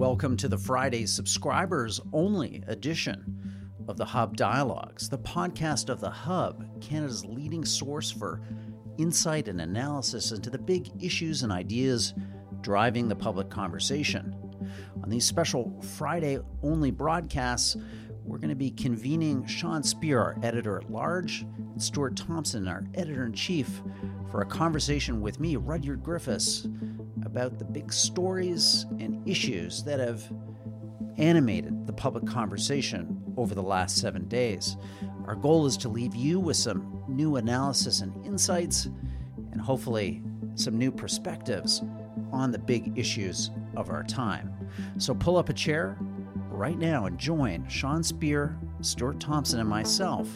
Welcome to the Friday subscribers only edition of the Hub Dialogues, the podcast of the Hub, Canada's leading source for insight and analysis into the big issues and ideas driving the public conversation. On these special Friday only broadcasts, we're going to be convening Sean Speer, our editor at large, and Stuart Thompson, our editor in chief, for a conversation with me, Rudyard Griffiths, about the big stories and issues that have animated the public conversation over the last seven days. Our goal is to leave you with some new analysis and insights, and hopefully some new perspectives on the big issues of our time. So pull up a chair right now and join Sean Speer, Stuart Thompson, and myself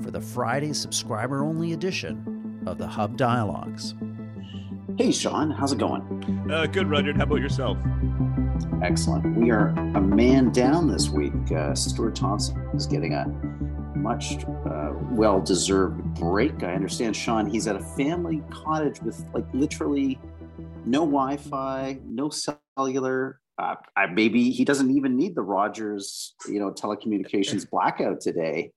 for the Friday subscriber only edition of the Hub Dialogues. Hey, Sean, how's it going? Uh, good, Rudyard. How about yourself? Excellent. We are a man down this week. Uh, Stuart Thompson is getting a much uh, well deserved break. I understand, Sean, he's at a family cottage with like literally no Wi Fi, no cellular. Uh, maybe he doesn't even need the Rogers, you know, telecommunications blackout today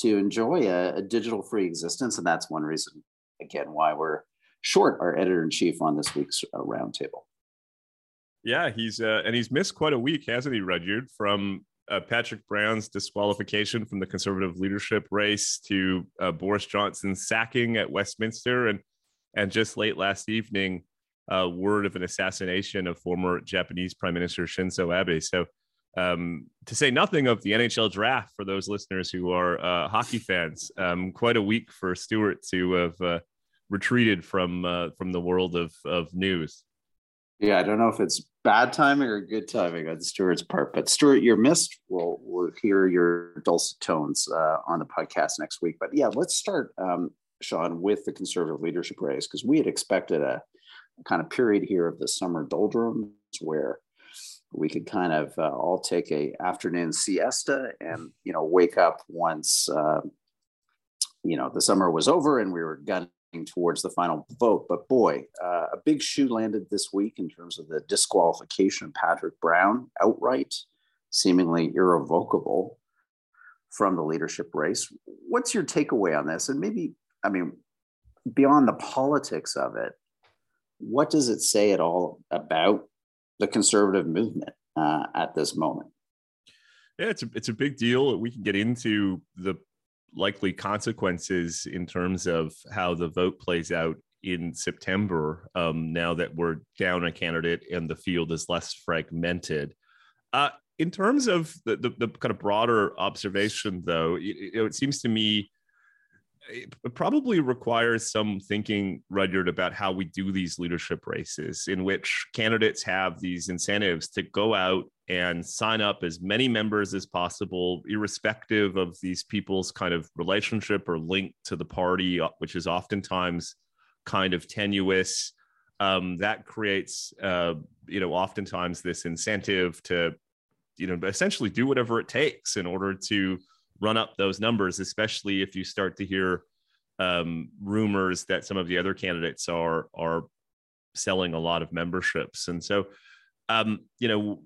to enjoy a, a digital free existence. And that's one reason, again, why we're short our editor in chief on this week's uh, roundtable. Yeah, he's uh, and he's missed quite a week, hasn't he, Rudyard? From uh, Patrick Brown's disqualification from the Conservative leadership race to uh, Boris Johnson's sacking at Westminster, and and just late last evening, uh, word of an assassination of former Japanese Prime Minister Shinzo Abe. So, um, to say nothing of the NHL draft for those listeners who are uh, hockey fans, um, quite a week for Stuart to have uh, retreated from uh, from the world of of news. Yeah, I don't know if it's bad timing or good timing on Stuart's part, but Stuart, you're missed. We'll we'll hear your dulcet tones uh, on the podcast next week. But yeah, let's start, um, Sean, with the conservative leadership race because we had expected a, a, kind of period here of the summer doldrums where we could kind of uh, all take a afternoon siesta and you know wake up once uh, you know the summer was over and we were gunning towards the final vote. But boy, uh, a big shoe landed this week in terms of the disqualification of Patrick Brown outright, seemingly irrevocable from the leadership race. What's your takeaway on this? And maybe, I mean, beyond the politics of it, what does it say at all about the conservative movement uh, at this moment? Yeah, it's a, it's a big deal. We can get into the likely consequences in terms of how the vote plays out in September. Um, now that we're down a candidate and the field is less fragmented. Uh, in terms of the, the, the, kind of broader observation, though, it, it seems to me it probably requires some thinking, Rudyard, about how we do these leadership races, in which candidates have these incentives to go out and sign up as many members as possible, irrespective of these people's kind of relationship or link to the party, uh, which is oftentimes kind of tenuous. Um, that creates, uh, you know, oftentimes this incentive to, you know, essentially do whatever it takes in order to run up those numbers, especially if you start to hear um, rumors that some of the other candidates are are selling a lot of memberships, and so um, you know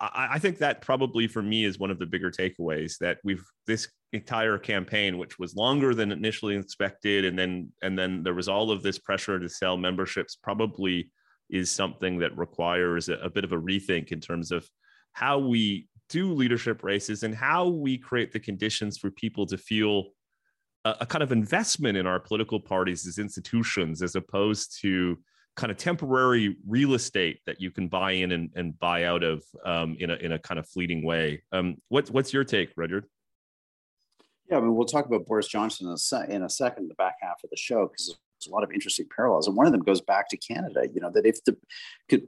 I, I think that probably for me is one of the bigger takeaways that we've this entire campaign, which was longer than initially expected, and then and then there was all of this pressure to sell memberships, probably is something that requires a, a bit of a rethink in terms of how we do leadership races and how we create the conditions for people to feel a, a, kind of investment in our political parties as institutions as opposed to kind of temporary real estate that you can buy in and, and buy out of um, in a in a kind of fleeting way. Um, what's what's your take, Rudyard? Yeah, I mean, we'll talk about Boris Johnson in a, se- in a second, the back half of the show, because there's a lot of interesting parallels, and one of them goes back to Canada. You know that if the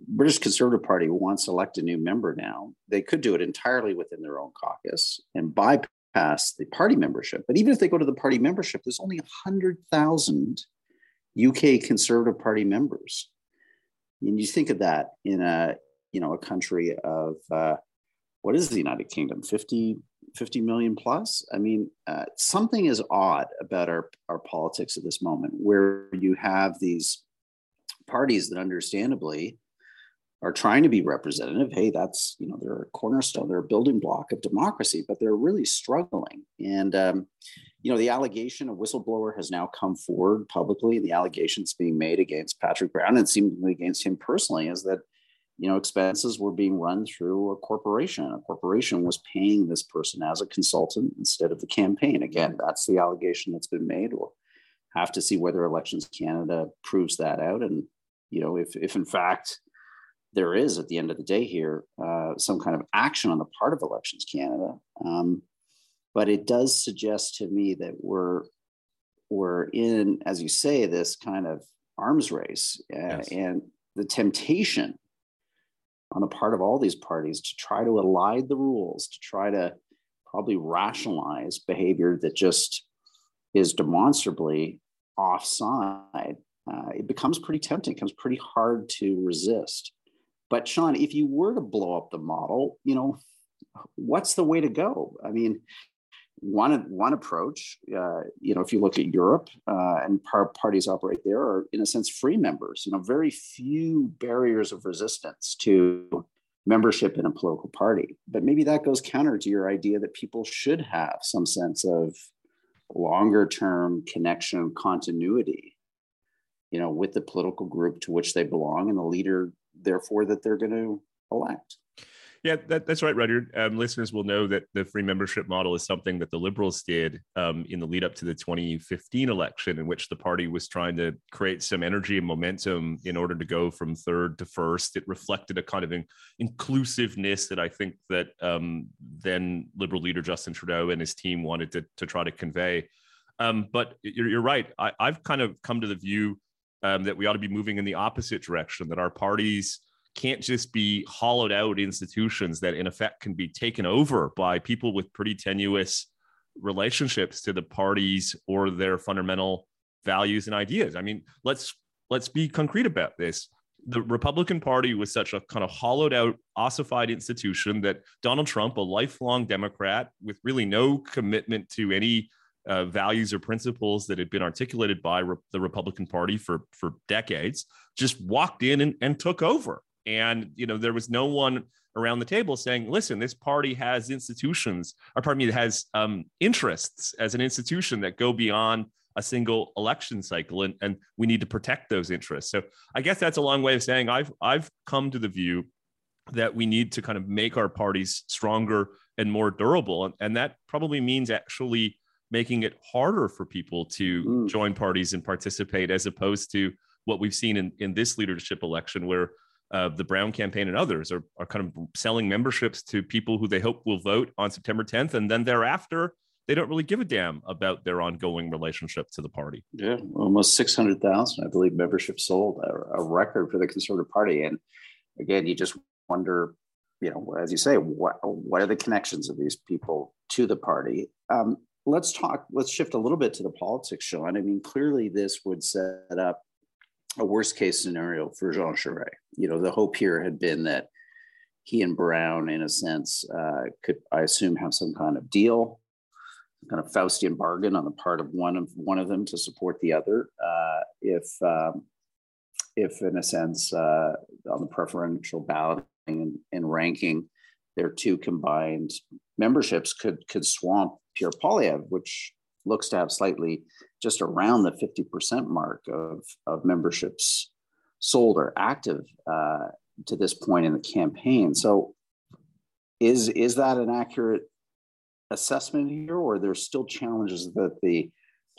British Conservative Party wants to elect a new member now, they could do it entirely within their own caucus and bypass the party membership. But even if they go to the party membership, there's only hundred thousand UK Conservative Party members. And you think of that in a you know a country of uh, what is the United Kingdom 50 50 million plus i mean uh, something is odd about our, our politics at this moment where you have these parties that understandably are trying to be representative. Hey, that's you know they're a cornerstone, they're a building block of democracy, but they're really struggling. And um, you know the allegation a whistleblower has now come forward publicly, and the allegations being made against Patrick Brown and seemingly against him personally is that you know expenses were being run through a corporation. A corporation was paying this person as a consultant instead of the campaign. Again, that's the allegation that's been made. We'll have to see whether Elections Canada proves that out, and you know if if in fact there is at the end of the day here uh, some kind of action on the part of Elections Canada. Um, but it does suggest to me that we're we're in, as you say, this kind of arms race, uh, yes. and the temptation on the part of all these parties to try to elide the rules, to try to probably rationalize behavior that just is demonstrably offside. Uh, it becomes pretty tempting, becomes pretty hard to resist. But Sean, if you were to blow up the model, you know, what's the way to go? I mean, one one approach, uh, you know, if you look at Europe uh, and par- parties operate there, are in a sense free members. You know, very few barriers of resistance to membership in a political party. But maybe that goes counter to your idea that people should have some sense of longer term connection, continuity, you know, with the political group to which they belong and the leader therefore that they're going to elect. Yeah, that, that's right, Rudyard. Um, listeners will know that the free membership model is something that the Liberals did um, in the lead up to the 2015 election, in which the party was trying to create some energy and momentum in order to go from third to first. It reflected a kind of in, inclusiveness that I think that um, then Liberal leader Justin Trudeau and his team wanted to, to try to convey. Um, but you're, you're right. I, have kind of come to the view um, that we ought to be moving in the opposite direction, that our parties can't just be hollowed out institutions that in effect can be taken over by people with pretty tenuous relationships to the parties or their fundamental values and ideas. I mean, let's let's be concrete about this. The Republican Party was such a kind of hollowed out, ossified institution that Donald Trump, a lifelong Democrat with really no commitment to any uh, values or principles that had been articulated by re- the Republican Party for for decades, just walked in and, and took over. And you know there was no one around the table saying, "Listen, this party has institutions, or pardon me, it has um, interests as an institution that go beyond." a single election cycle and, and we need to protect those interests so i guess that's a long way of saying i've i've come to the view that we need to kind of make our parties stronger and more durable and, and that probably means actually making it harder for people to mm. join parties and participate, as opposed to what we've seen in, in this leadership election, where uh, the Brown campaign and others are, are kind of selling memberships to people who they hope will vote on September 10th. And then thereafter, they don't really give a damn about their ongoing relationship to the party. Yeah, almost 600,000, I believe, memberships sold, a, a record for the Conservative Party. And again, you just wonder, you know, as you say, what, what are the connections of these people to the party? Um, let's talk, let's shift a little bit to the politics, Sean. I mean, clearly this would set up a worst case scenario for Jean Charest. You know, the hope here had been that he and Brown, in a sense, uh, could, I assume, have some kind of deal, kind of Faustian bargain on the part of one of one of them to support the other. Uh, if, um, if in a sense, uh, on the preferential balloting and, and ranking, their two combined memberships could could swamp Pierre Poilievre, which looks to have slightly just around the 50% mark of, of memberships sold or active uh, to this point in the campaign. So is is that an accurate assessment here, or there's still challenges that the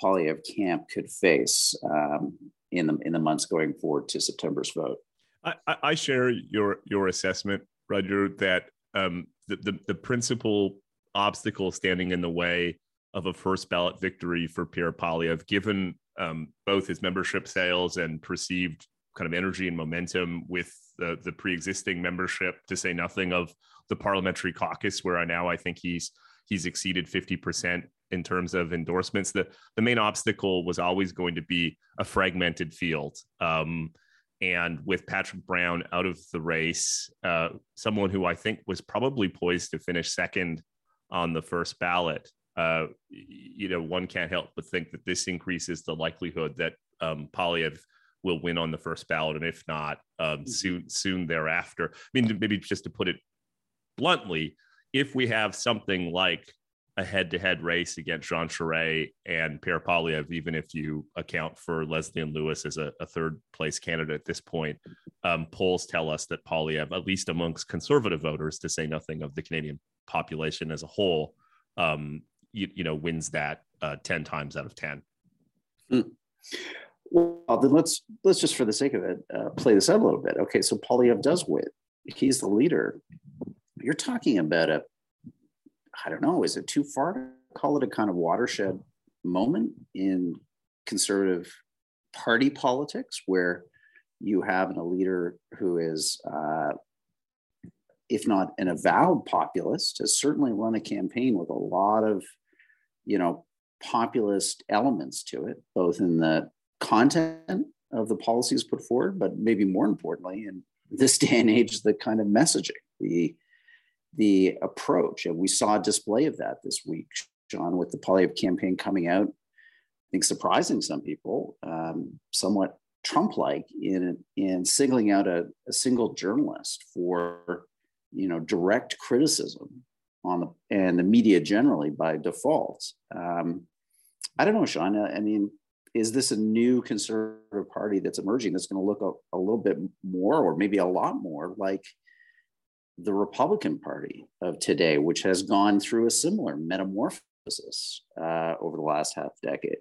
Poilievre camp could face um, in the in the months going forward to September's vote? I, I share your your assessment, Roger, that um, the, the, the principal obstacle standing in the way of a first ballot victory for Pierre Poilievre, given um, both his membership sales and perceived kind of energy and momentum with the, the pre-existing membership, to say nothing of the parliamentary caucus, where I now I think he's he's exceeded 50% in terms of endorsements. The the main obstacle was always going to be a fragmented field. Um, and with Patrick Brown out of the race, uh, someone who I think was probably poised to finish second on the first ballot, uh, you know, one can't help but think that this increases the likelihood that um, Poilievre will win on the first ballot, and if not, um, Mm-hmm. soon soon thereafter. I mean, maybe just to put it bluntly, if we have something like a head-to-head race against Jean Charest and Pierre Poilievre, even if you account for Leslyn Lewis as a, a third place candidate at this point, um, polls tell us that Poilievre, at least amongst conservative voters, to say nothing of the Canadian population as a whole, um, you, you know, wins that uh, 10 times out of 10. Well, then let's let's just for the sake of it uh, play this out a little bit. Okay, so Poilievre does win. He's the leader. You're talking about a, I don't know, is it too far to call it a kind of watershed moment in conservative party politics where you have a leader who is, uh, if not an avowed populist, has certainly run a campaign with a lot of, you know, populist elements to it, both in the content of the policies put forward, but maybe more importantly, in this day and age, the kind of messaging, the the approach. And we saw a display of that this week, John, with the Poilievre campaign coming out. I think surprising some people, um, somewhat Trump-like in in singling out a, a single journalist for you know direct criticism on the and the media generally by default. Um, I don't know, Sean. I mean, is this a new conservative party that's emerging that's going to look a, a, little bit more or maybe a lot more like the Republican Party of today, which has gone through a similar metamorphosis uh, over the last half decade?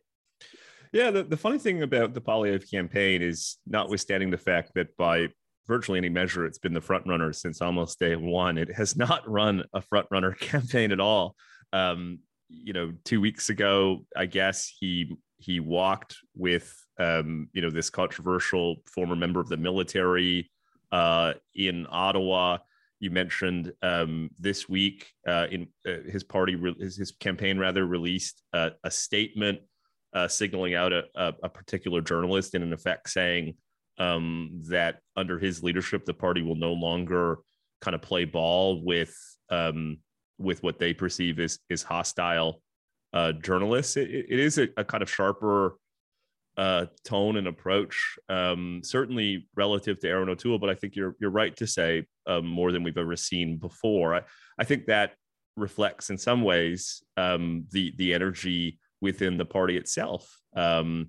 Yeah, the, the funny thing about the Poilievre campaign is, notwithstanding the fact that by virtually any measure, it's been the front runner since almost day one, it has not run a front runner campaign at all. Um, you know, two weeks ago, I guess he he walked with um, you know this controversial former member of the military uh, in Ottawa. You mentioned um, this week uh, in uh, his party re- his, his, campaign rather released a statement uh, signaling out a, a, a, particular journalist and in effect saying um, that under his leadership the party will no longer kind of play ball with um, with what they perceive as is hostile uh, journalists. It, it is a, a, kind of sharper uh, tone and approach, um, certainly relative to Erin O'Toole. But I think you're you're right to say um, more than we've ever seen before. I, I think that reflects in some ways um, the the energy within the party itself. Um,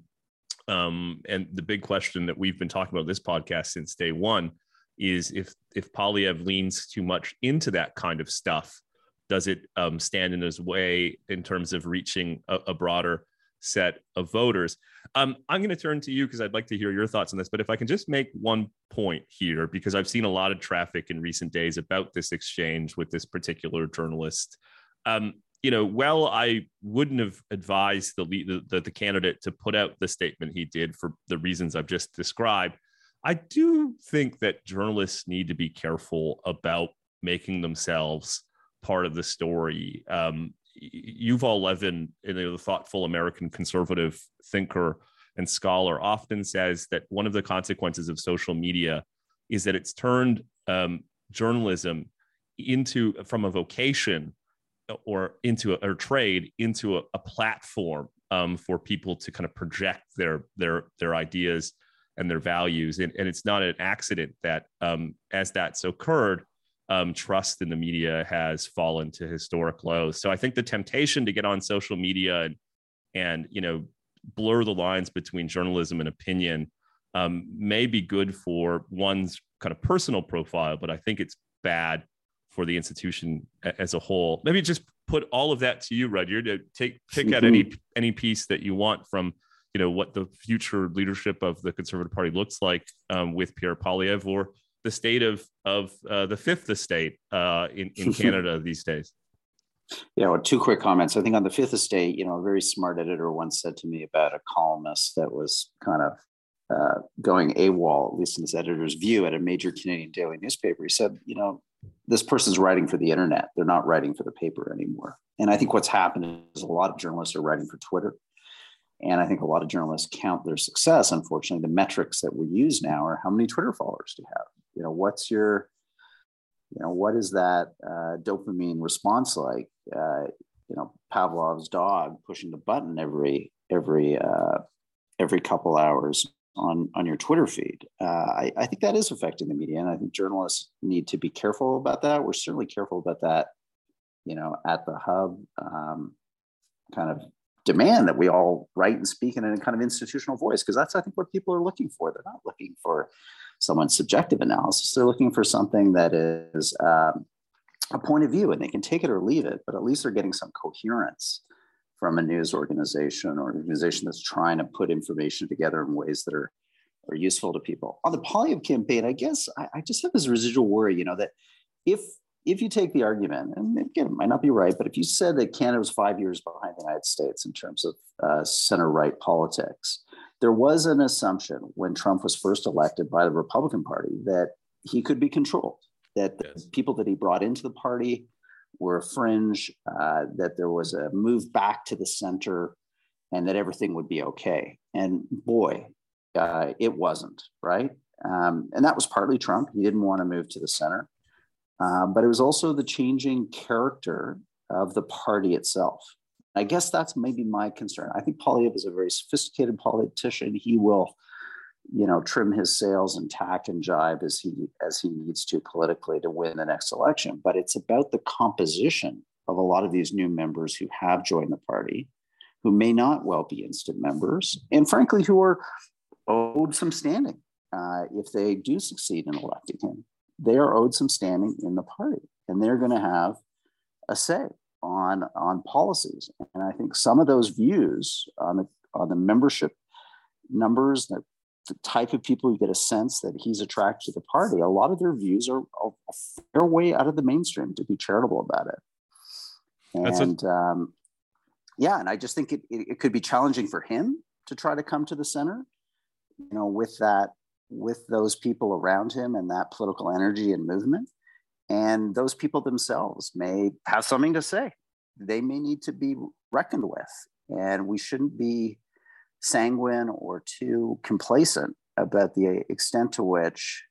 um, and the big question that we've been talking about this podcast since day one is if if Poilievre leans too much into that kind of stuff, does it um, stand in his way in terms of reaching a, a broader set of voters? Um, I'm going to turn to you because I'd like to hear your thoughts on this. But if I can just make one point here, because I've seen a lot of traffic in recent days about this exchange with this particular journalist. Um, you know, well, I wouldn't have advised the, the the candidate to put out the statement he did for the reasons I've just described. I do think that journalists need to be careful about making themselves part of the story. Um, Yuval Levin, you know, the thoughtful American conservative thinker and scholar, often says that one of the consequences of social media is that it's turned um, journalism into from a vocation or into a or trade into a, a platform um, for people to kind of project their their their ideas and their values and, and it's not an accident that um, as that's occurred um, trust in the media has fallen to historic lows. So I think the temptation to get on social media and and you know blur the lines between journalism and opinion um, may be good for one's kind of personal profile, but I think it's bad for the institution as a whole. Maybe just put all of that to you, Rudyard. To take pick mm-hmm. out any any piece that you want from you know what the future leadership of the Conservative Party looks like um, with Pierre Poilievre or the state of of uh, the fifth estate uh, in in Canada these days. Yeah, well, two quick comments. I think on the fifth estate, you know, a very smart editor once said to me about a columnist that was kind of uh, going AWOL, at least in this editor's view, at a major Canadian daily newspaper. He said, you know, this person's writing for the internet. They're not writing for the paper anymore. And I think what's happened is a lot of journalists are writing for Twitter. And I think a lot of journalists count their success. Unfortunately, the metrics that we use now are how many Twitter followers do you have? You know, what's your, you know, what is that uh, dopamine response like? Uh, you know, Pavlov's dog pushing the button every every uh, every couple hours. On on your Twitter feed. Uh, I, I, think that is affecting the media, and I think journalists need to be careful about that. We're certainly careful about that, you know, at the hub. Um, kind of demand that we all write and speak in a kind of institutional voice because that's I think what people are looking for. They're not looking for someone's subjective analysis. They're looking for something that is um, a point of view, and they can take it or leave it, but at least they're getting some coherence from a news organization or organization that's trying to put information together in ways that are, are useful to people. On the Poilievre campaign, I guess I, I just have this residual worry, you know, that if if you take the argument, and again, it might not be right, but if you said that Canada was five years behind the United States in terms of uh, center right politics, there was an assumption when Trump was first elected by the Republican Party that he could be controlled, that the yes. people that he brought into the party were a fringe, uh, that there was a move back to the center, and that everything would be okay. And boy, uh, it wasn't, right? Um, and that was partly Trump. He didn't want to move to the center. Uh, but it was also the changing character of the party itself. I guess that's maybe my concern. I think Poilievre is a very sophisticated politician. He will you know trim his sails and tack and jibe as he as he needs to politically to win the next election. But it's about the composition of a lot of these new members who have joined the party who may not well be instant members and frankly who are owed some standing. Uh, if they do succeed in electing him they are owed some standing in the party and they're going to have a say on on policies. And i think some of those views on the on the membership numbers that the type of people you get a sense that he's attracted to the party, a lot of their views are a fair way out of the mainstream to be charitable about it. And a- um, yeah, and I just think it, it, it, could be challenging for him to try to come to the center, you know, with that, with those people around him and that political energy and movement. And those people themselves may have something to say. They may need to be reckoned with. And we shouldn't be sanguine or too complacent about the extent to which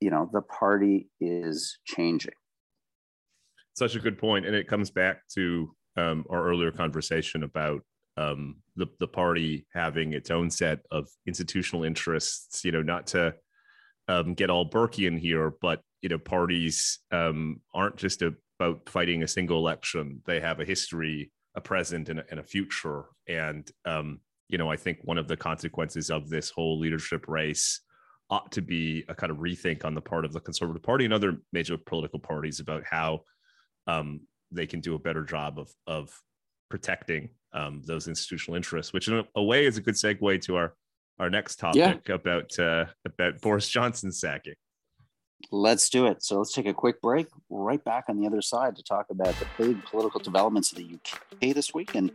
you know the party is changing. Such a good point and it comes back to um, our earlier conversation about um, the, the party having its own set of institutional interests you know not to um, get all Burkean here but you know parties um, aren't just about fighting a single election. They have a history a present and a, and a future. And um, you know, I think one of the consequences of this whole leadership race ought to be a kind of rethink on the part of the Conservative Party and other major political parties about how um, they can do a better job of of protecting um, those institutional interests. Which, in a, way, is a good segue to our our next topic yeah. about uh, about Boris Johnson sacking. Let's do it. So let's take a quick break. Right back on the other side to talk about the big political developments in the UK this week, and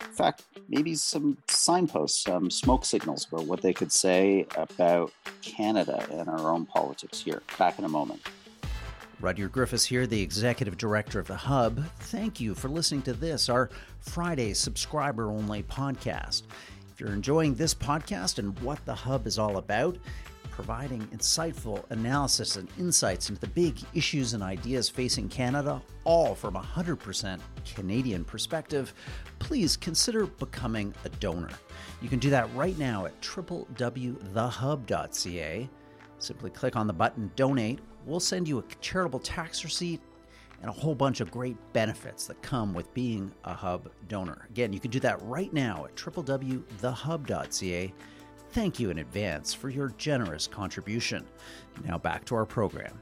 in fact, maybe some signposts, some smoke signals about what they could say about Canada and our own politics here. Back in a moment. Rudyard Griffiths here, the executive director of the Hub. Thank you for listening to this, our Friday subscriber only podcast. If you're enjoying this podcast and what the Hub is all about, providing insightful analysis and insights into the big issues and ideas facing Canada, all from a 100% Canadian perspective, please consider becoming a donor. You can do that right now at www.thehub.ca. Simply click on the button Donate. We'll send you a charitable tax receipt and a whole bunch of great benefits that come with being a Hub donor. Again, you can do that right now at www.thehub.ca. Thank you in advance for your generous contribution. Now back to our program.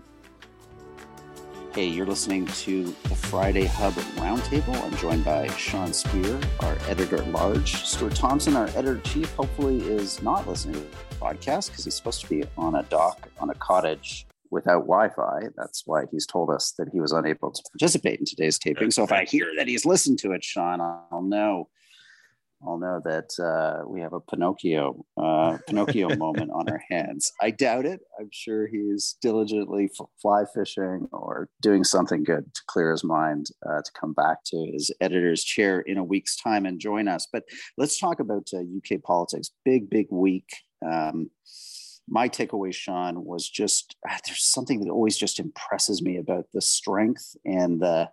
Hey, you're listening to the Friday Hub Roundtable. I'm joined by Sean Speer, our editor at large. Stuart Thompson, our editor chief, hopefully is not listening to the podcast because he's supposed to be on a dock on a cottage without Wi-Fi. That's why he's told us that he was unable to participate in today's taping. So if I hear that he's listened to it, Sean, I'll know I'll know that uh, we have a Pinocchio uh, Pinocchio moment on our hands. I doubt it. I'm sure he's diligently f- fly fishing or doing something good to clear his mind uh, to come back to his editor's chair in a week's time and join us. But let's talk about UK uh, politics. Big, big week. Um, my takeaway, Sean, was just ah, there's something that always just impresses me about the strength and the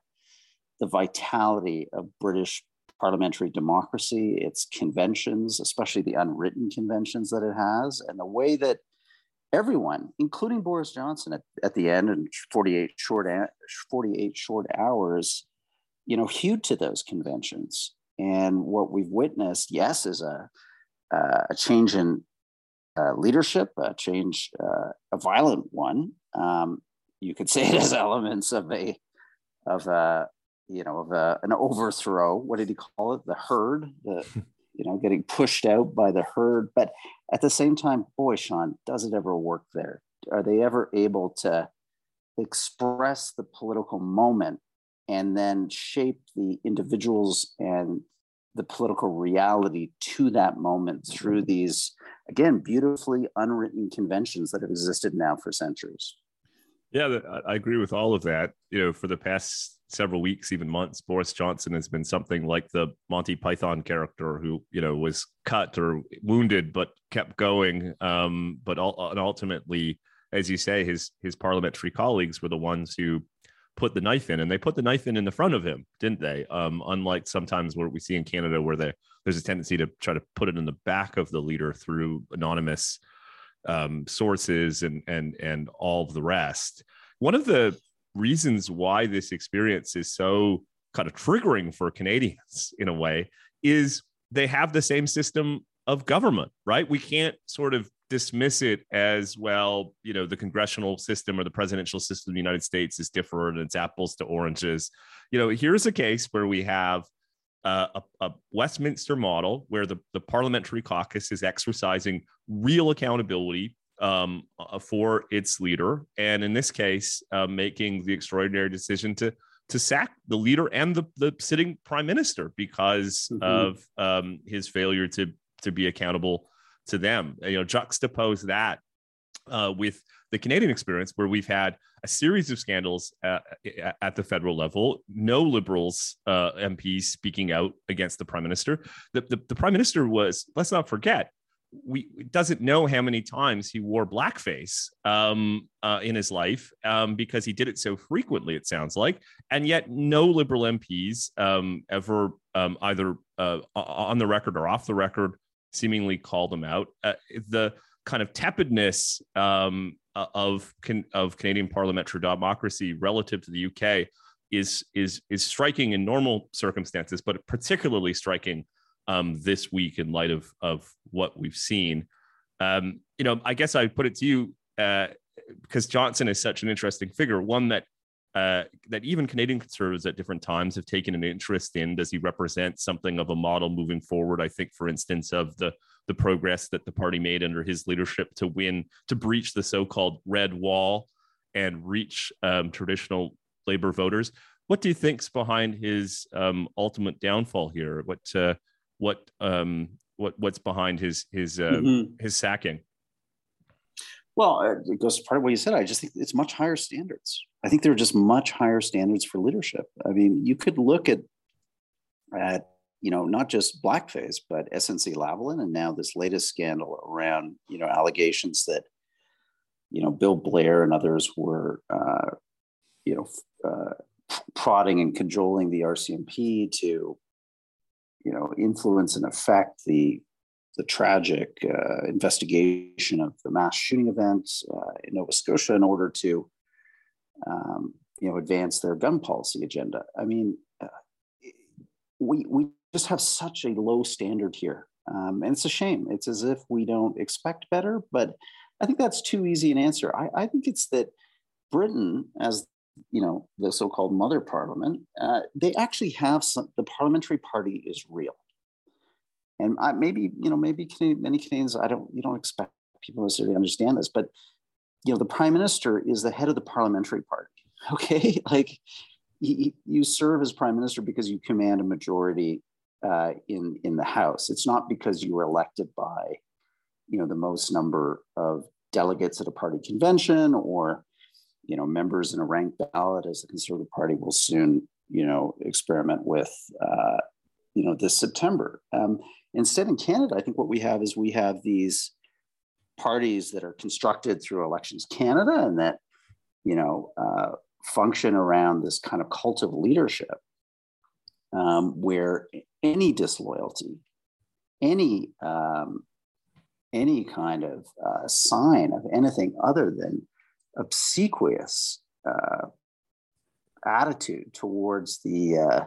the vitality of British parliamentary democracy, its conventions, especially the unwritten conventions that it has, and the way that everyone, including Boris Johnson at, at the end and 48 short 48 short hours, you know, hewed to those conventions. And what we've witnessed, yes, is a uh, a change in uh, leadership, a change, uh, a violent one. Um, you could say it has elements of a of a you know of a, an overthrow. What did he call it? The herd. The you know getting pushed out by the herd. But at the same time, boy, Sean, does it ever work there? Are they ever able to express the political moment and then shape the individuals and the political reality to that moment through mm-hmm. these again beautifully unwritten conventions that have existed now for centuries yeah i agree with all of that you know for the past several weeks even months boris johnson has been something like the monty python character who you know was cut or wounded but kept going um, but all, and ultimately as you say his his parliamentary colleagues were the ones who put the knife in, and they put the knife in in the front of him, didn't they? Um, unlike sometimes what we see in Canada, where they, there's a tendency to try to put it in the back of the leader through anonymous um, sources and and and all the rest. One of the reasons why this experience is so kind of triggering for Canadians in a way is they have the same system of government, right? We can't sort of dismiss it as well you know the congressional system or the presidential system of the united states is different and it's apples to oranges you know here's a case where we have uh, a, a, westminster model where the, the parliamentary caucus is exercising real accountability um, uh, for its leader and in this case uh, making the extraordinary decision to to sack the leader and the, the sitting prime minister because mm-hmm. of um, his failure to to be accountable to them. You know, juxtapose that uh, with the Canadian experience, where we've had a series of scandals uh, at the federal level, no Liberals uh, MPs speaking out against the Prime Minister. The, the, the Prime Minister was, let's not forget, we doesn't know how many times he wore blackface um, uh, in his life um, because he did it so frequently. It sounds like, and yet no liberal MPs um, ever um, either uh, on the record or off the record seemingly called him out. Uh, the kind of tepidness um, of of Canadian parliamentary democracy relative to the UK is is is striking in normal circumstances, but particularly striking um, this week in light of of what we've seen. Um, you know, I guess I put it to you uh, because Johnson is such an interesting figure, one that uh, that even Canadian conservatives at different times have taken an interest in. Does he represent something of a model moving forward? I think, for instance, of the the progress that the party made under his leadership to win to breach the so-called red wall and reach um, traditional labor voters. What do you think's behind his um, ultimate downfall here? What uh, what um, what what's behind his his uh, mm-hmm. his sacking? Well, uh, it goes part of what you said. I just think it's much higher standards. I think there are just much higher standards for leadership. I mean, you could look at at you know not just blackface, but SNC Lavalin, and now this latest scandal around you know allegations that you know Bill Blair and others were uh, you know uh, prodding and cajoling the RCMP to you know influence and affect the the tragic uh, investigation of the mass shooting events uh, in Nova Scotia in order to, um, you know, advance their gun policy agenda. I mean, uh, we we just have such a low standard here, um, and it's a shame. It's as if we don't expect better, but I think that's too easy an answer. I, I think it's that Britain, as you know, the so-called mother parliament, uh, they actually have some. The parliamentary party is real and I, maybe you know maybe Canadian, many Canadians I don't you don't expect people necessarily understand this, but you know the prime minister is the head of the parliamentary party. Okay, like you, you serve as prime minister because you command a majority uh, in in the House. It's not because you were elected by you know the most number of delegates at a party convention or you know members in a ranked ballot as the Conservative Party will soon you know experiment with uh, you know this September. Um, Instead, in Canada, I think what we have is we have these parties that are constructed through Elections Canada and that, you know, uh, function around this kind of cult of leadership. um, where any disloyalty, any um, any kind of uh, sign of anything other than obsequious uh, attitude towards the uh,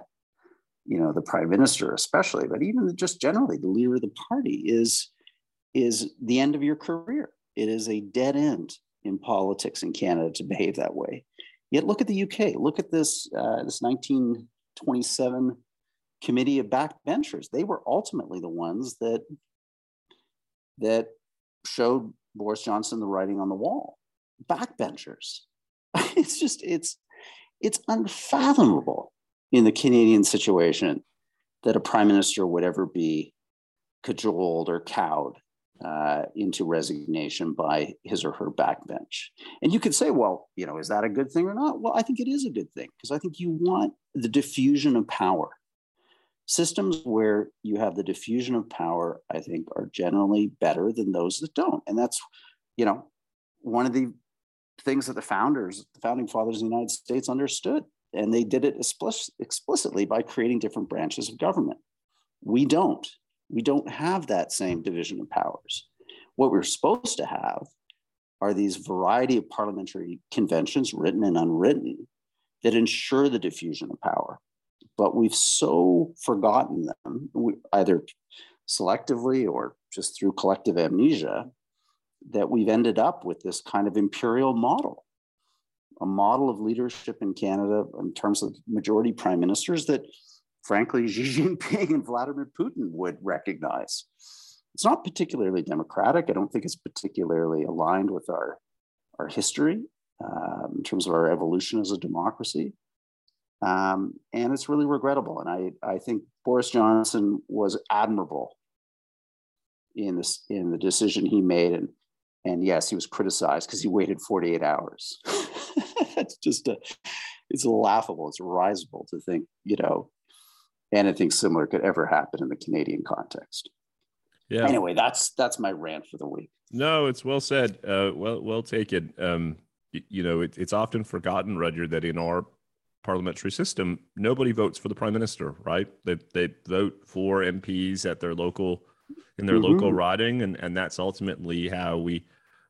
you know the prime minister especially but even just generally the leader of the party is is the end of your career. It is a dead end in politics in canada to behave that way. Yet look at the uk look at this uh, this 1927 committee of backbenchers. They were ultimately the ones that that showed boris johnson the writing on the wall backbenchers it's just it's it's unfathomable in the Canadian situation that a prime minister would ever be cajoled or cowed uh, into resignation by his or her backbench. And you could say, well, you know, is that a good thing or not? Well, I think it is a good thing because I think you want the diffusion of power. Systems where you have the diffusion of power, I think, are generally better than those that don't. And that's, you know, one of the things that the founders, the founding fathers of the United States understood. And they did it explicitly by creating different branches of government. We don't. We don't have that same division of powers. What we're supposed to have are these variety of parliamentary conventions, written and unwritten, that ensure the diffusion of power. But we've so forgotten them, either selectively or just through collective amnesia, that we've ended up with this kind of imperial model, a model of leadership in Canada in terms of majority prime ministers that, frankly, Xi Jinping and Vladimir Putin would recognize. It's not particularly democratic. I don't think it's particularly aligned with our, our history uh, in terms of our evolution as a democracy. Um, and it's really regrettable. And I, I think Boris Johnson was admirable in this in the decision he made and and yes, he was criticized because he waited 48 hours. It's just a, it's laughable. It's risible to think, you know, anything similar could ever happen in the Canadian context. Yeah. Anyway, that's that's my rant for the week. No, it's well said. Uh, well, well taken. Um, you, you know, it, it's often forgotten, Rudyard, that in our parliamentary system, nobody votes for the prime minister, right? They they vote for MPs at their local in their mm-hmm. local riding, and and that's ultimately how we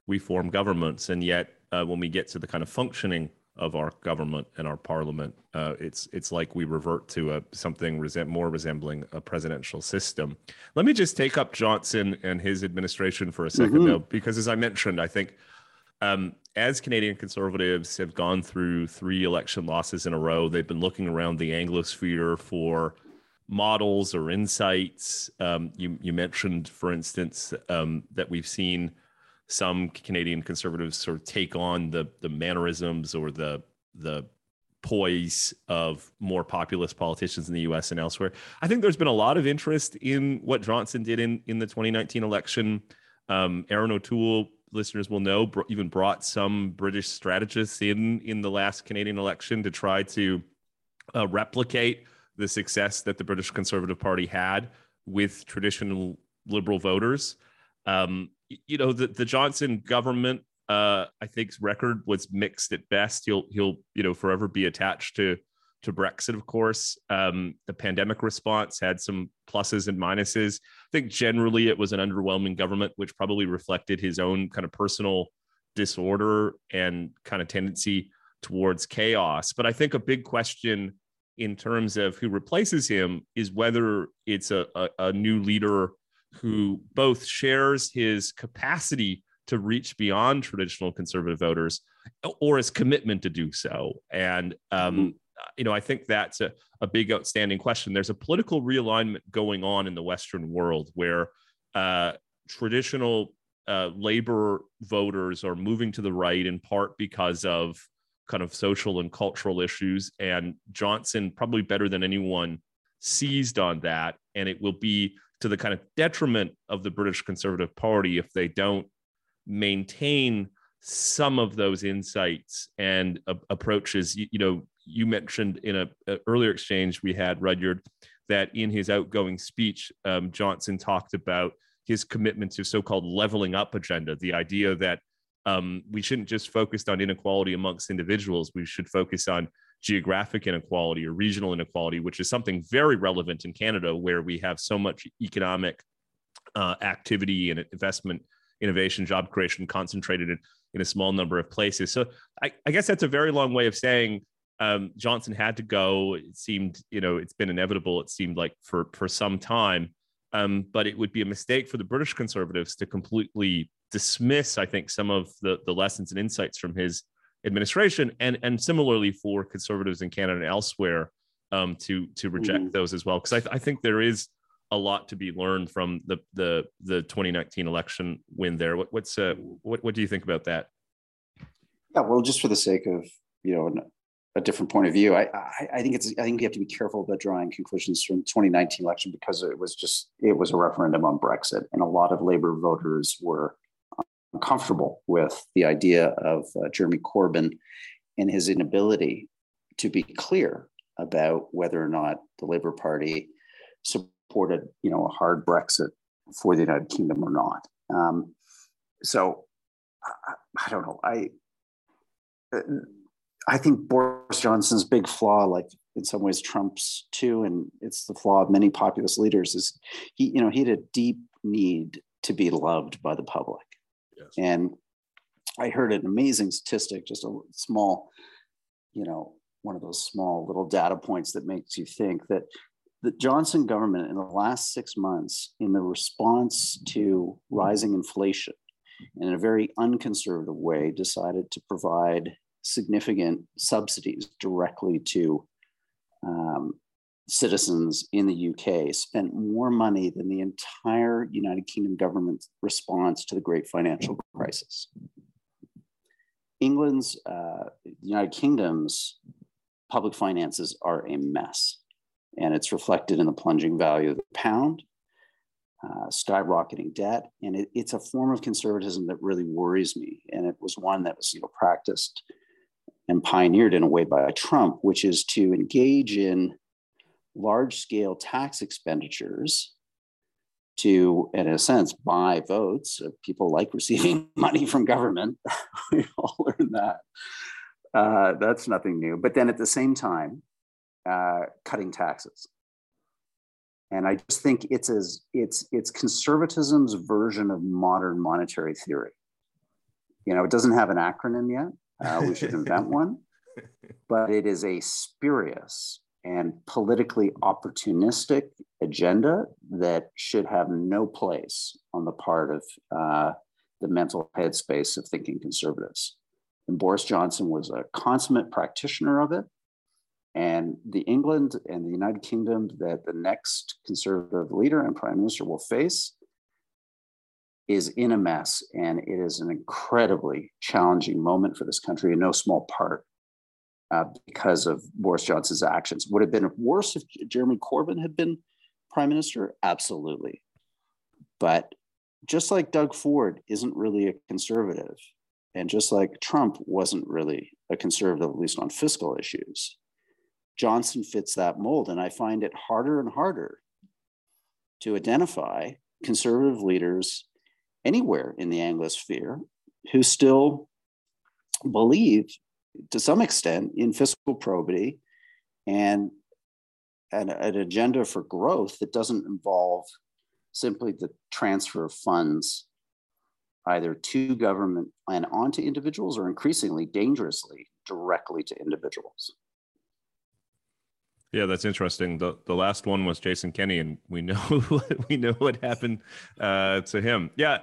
we form governments. And yet, uh, when we get to the kind of functioning of our government and our parliament, uh, it's it's like we revert to a something more resembling a presidential system. Let me just take up Johnson and his administration for a 2nd mm-hmm. though, because as I mentioned, I think. Um, as Canadian conservatives have gone through three election losses in a row, they've been looking around the Anglosphere for models or insights. Um, you, you mentioned, for instance, um, that we've seen some Canadian conservatives sort of take on the the mannerisms or the the poise of more populist politicians in the US and elsewhere. I think there's been a lot of interest in what Johnson did in in the 2019 election. Um, Erin O'Toole, listeners will know, br- even brought some British strategists in in the last Canadian election to try to uh, replicate the success that the British Conservative Party had with traditional liberal voters. Um, you know, the, the Johnson government, uh, I think's record was mixed at best. He'll he'll you know forever be attached to to Brexit, of course. Um, the pandemic response had some pluses and minuses. I think generally it was an underwhelming government, which probably reflected his own kind of personal disorder and kind of tendency towards chaos. But I think a big question in terms of who replaces him is whether it's a, a, a new leader who both shares his capacity to reach beyond traditional conservative voters or his commitment to do so. And, um, mm-hmm. you know, I think that's a, a big outstanding question. There's a political realignment going on in the Western world where uh, traditional uh, labor voters are moving to the right in part because of kind of social and cultural issues. And Johnson, probably better than anyone, seized on that. And it will be to the kind of detriment of the British Conservative Party if they don't maintain some of those insights and uh, approaches. You, you, know, you mentioned in a, a, earlier exchange we had Rudyard that in his outgoing speech, um, Johnson talked about his commitment to so-called leveling up agenda, the idea that um, we shouldn't just focus on inequality amongst individuals. We should focus on geographic inequality or regional inequality, which is something very relevant in Canada, where we have so much economic uh, activity and investment, innovation, job creation concentrated in, in a small number of places. So I, I guess that's a very long way of saying um, Johnson had to go. It seemed, you know, it's been inevitable. It seemed like for for some time, um, but it would be a mistake for the British Conservatives to completely dismiss, I think, some of the the lessons and insights from his administration, and and similarly for conservatives in Canada and elsewhere um, to to reject mm-hmm. those as well, because I, th- I think there is a lot to be learned from the the the 2019 election win there. What, what's uh, what what do you think about that? Yeah, well, just for the sake of you know a different point of view, I, I, I think it's I think you have to be careful about drawing conclusions from 2019 election because it was just it was a referendum on Brexit, and a lot of Labour voters were uncomfortable with the idea of uh, Jeremy Corbyn and his inability to be clear about whether or not the Labour Party supported, you know, a hard Brexit for the United Kingdom or not. Um, so I, I, don't know. I I think Boris Johnson's big flaw, like in some ways Trump's too, and it's the flaw of many populist leaders, is he, you know, he had a deep need to be loved by the public. And I heard an amazing statistic, just a small, you know, one of those small little data points that makes you think that the Johnson government in the last six months, in the response to rising inflation, in a very unconservative way, decided to provide significant subsidies directly to um, citizens in the UK spent more money than the entire United Kingdom government's response to the great financial crisis. England's, uh, United Kingdom's public finances are a mess, and it's reflected in the plunging value of the pound, uh, skyrocketing debt, and it, it's a form of conservatism that really worries me. And it was one that was, you know, practiced and pioneered in a way by Trump, which is to engage in large scale tax expenditures to, in a sense, buy votes. People like receiving money from government. we all learned that. Uh, that's nothing new. But then at the same time, uh, cutting taxes. And I just think it's as it's it's conservatism's version of modern monetary theory. You know, it doesn't have an acronym yet. Uh, we should invent one. But it is a spurious and politically opportunistic agenda that should have no place on the part of uh, the mental headspace of thinking conservatives. And Boris Johnson was a consummate practitioner of it. And the England and the United Kingdom that the next conservative leader and prime minister will face is in a mess. And it is an incredibly challenging moment for this country, in no small part uh, because of Boris Johnson's actions. Would have been worse if Jeremy Corbyn had been prime minister? Absolutely. But just like Doug Ford isn't really a conservative, and just like Trump wasn't really a conservative, at least on fiscal issues, Johnson fits that mold. And I find it harder and harder to identify conservative leaders anywhere in the Anglosphere who still believe to some extent in fiscal probity and an, an agenda for growth that doesn't involve simply the transfer of funds either to government and onto individuals or increasingly dangerously directly to individuals. Yeah, that's interesting. the The last one was Jason Kenney, and we know we know what happened uh, to him. Yeah,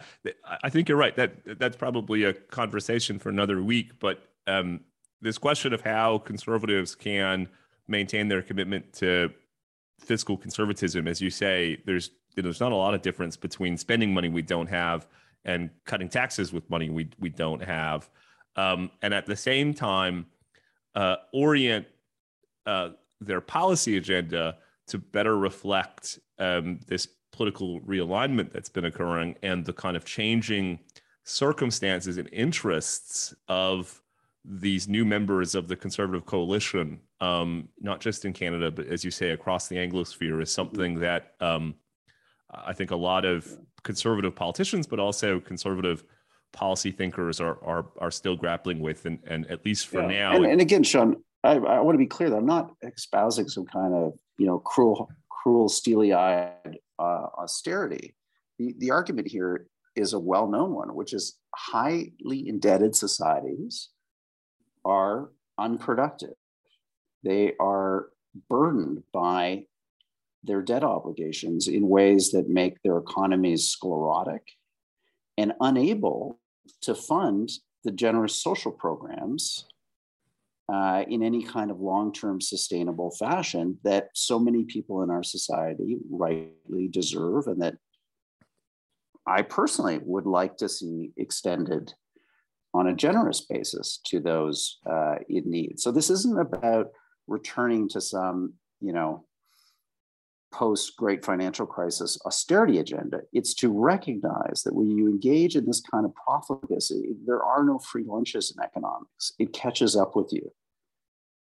I think you're right. That that's probably a conversation for another week. But um, this question of how conservatives can maintain their commitment to fiscal conservatism, as you say, there's there's not a lot of difference between spending money we don't have and cutting taxes with money we we don't have, um, and at the same time, uh, orient uh, their policy agenda to better reflect um, this political realignment that's been occurring and the kind of changing circumstances and interests of these new members of the conservative coalition, um, not just in Canada, but as you say, across the Anglosphere, is something that um, I think a lot of conservative politicians, but also conservative policy thinkers are are, are still grappling with, and, and at least for yeah. now. And, and, again, Sean, I, I want to be clear that I'm not espousing some kind of you know cruel, cruel, steely-eyed uh, austerity. The, the argument here is a well-known one, which is highly indebted societies are unproductive. They are burdened by their debt obligations in ways that make their economies sclerotic and unable to fund the generous social programs uh, in any kind of long term sustainable fashion that so many people in our society rightly deserve and that I personally would like to see extended on a generous basis to those uh, in need. So this isn't about returning to some, you know, post great financial crisis austerity agenda. It's to recognize that when you engage in this kind of profligacy, there are no free lunches in economics. It catches up with you.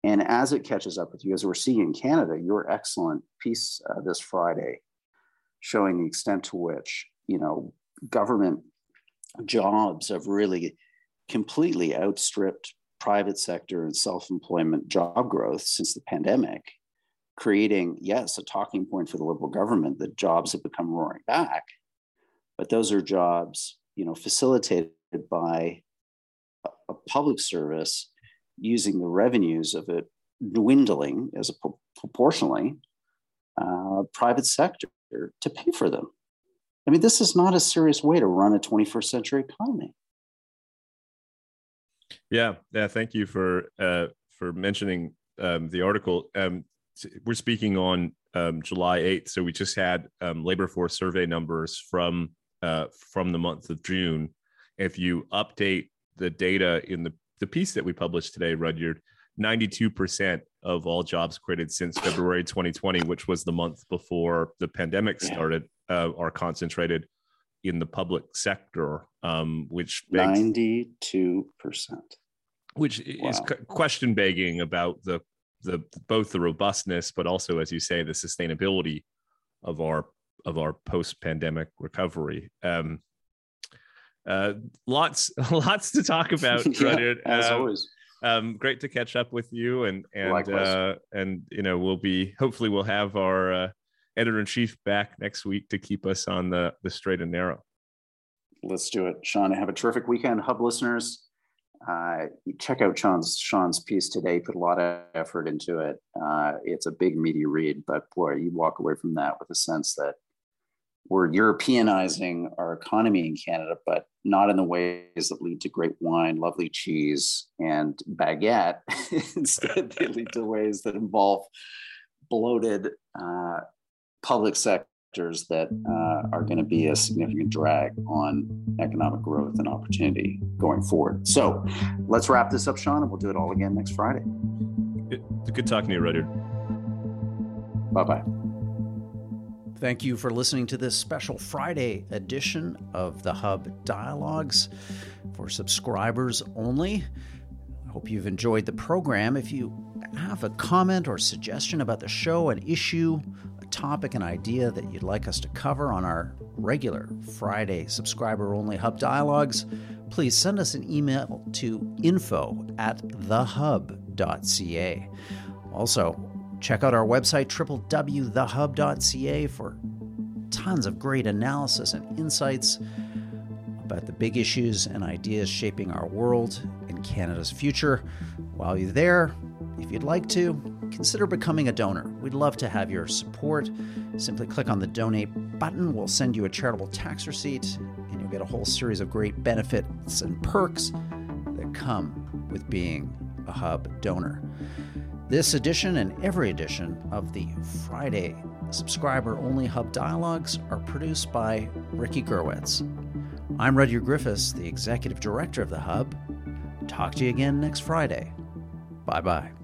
And as it catches up with you, as we're seeing in Canada, your excellent piece uh, this Friday showing the extent to which, you know, government jobs have really completely outstripped private sector and self-employment job growth since the pandemic creating, yes, a talking point for the Liberal government that jobs have become roaring back, but those are jobs, you know, facilitated by a public service using the revenues of it dwindling as a proportionally uh, private sector to pay for them. I mean, this is not a serious way to run a 21st century economy. Yeah, yeah. Thank you for uh, for mentioning um, the article. Um, we're speaking on um, July 8th, so we just had um, labor force survey numbers from uh, from the month of June. If you update the data in the the piece that we published today, Rudyard, 92% of all jobs created since February 2020, which was the month before the pandemic started, uh, are concentrated in the public sector, um, which ninety two percent, which wow. is question begging about the the both the robustness, but also, as you say, the sustainability of our of our post pandemic recovery. Um, uh, lots lots to talk about, yeah, as um, always. Um, great to catch up with you, and and uh, and you know we'll be hopefully we'll have our uh, editor in chief back next week to keep us on the the straight and narrow. Let's do it, Sean. Have a terrific weekend, Hub listeners uh, check out Sean's Sean's piece today. Put a lot of effort into it. Uh, it's a big meaty read, but boy, you walk away from that with a sense that we're Europeanizing our economy in Canada, but not in the ways that lead to great wine, lovely cheese, and baguette. Instead, they lead to ways that involve bloated uh, public sectors that uh, are going to be a significant drag on economic growth and opportunity going forward. So let's wrap this up, Sean, and we'll do it all again next Friday. Good, good talking to you, Rudyard. Bye bye. Thank you for listening to this special Friday edition of the Hub Dialogues for subscribers only. I hope you've enjoyed the program. If you have a comment or suggestion about the show, an issue, topic, an idea that you'd like us to cover on our regular Friday subscriber only Hub Dialogues, please send us an email to info at thehub.ca. Also, check out our website, www.thehub.ca, for tons of great analysis and insights about the big issues and ideas shaping our world and Canada's future. While you're there, if you'd like to, consider becoming a donor. We'd love to have your support. Simply click on the donate button. We'll send you a charitable tax receipt, and you'll get a whole series of great benefits and perks that come with being a Hub donor. This edition and every edition of the Friday subscriber only Hub Dialogues are produced by Ricky Gerwitz. I'm Rudyard Griffiths, the Executive Director of the Hub. Talk to you again next Friday. Bye bye.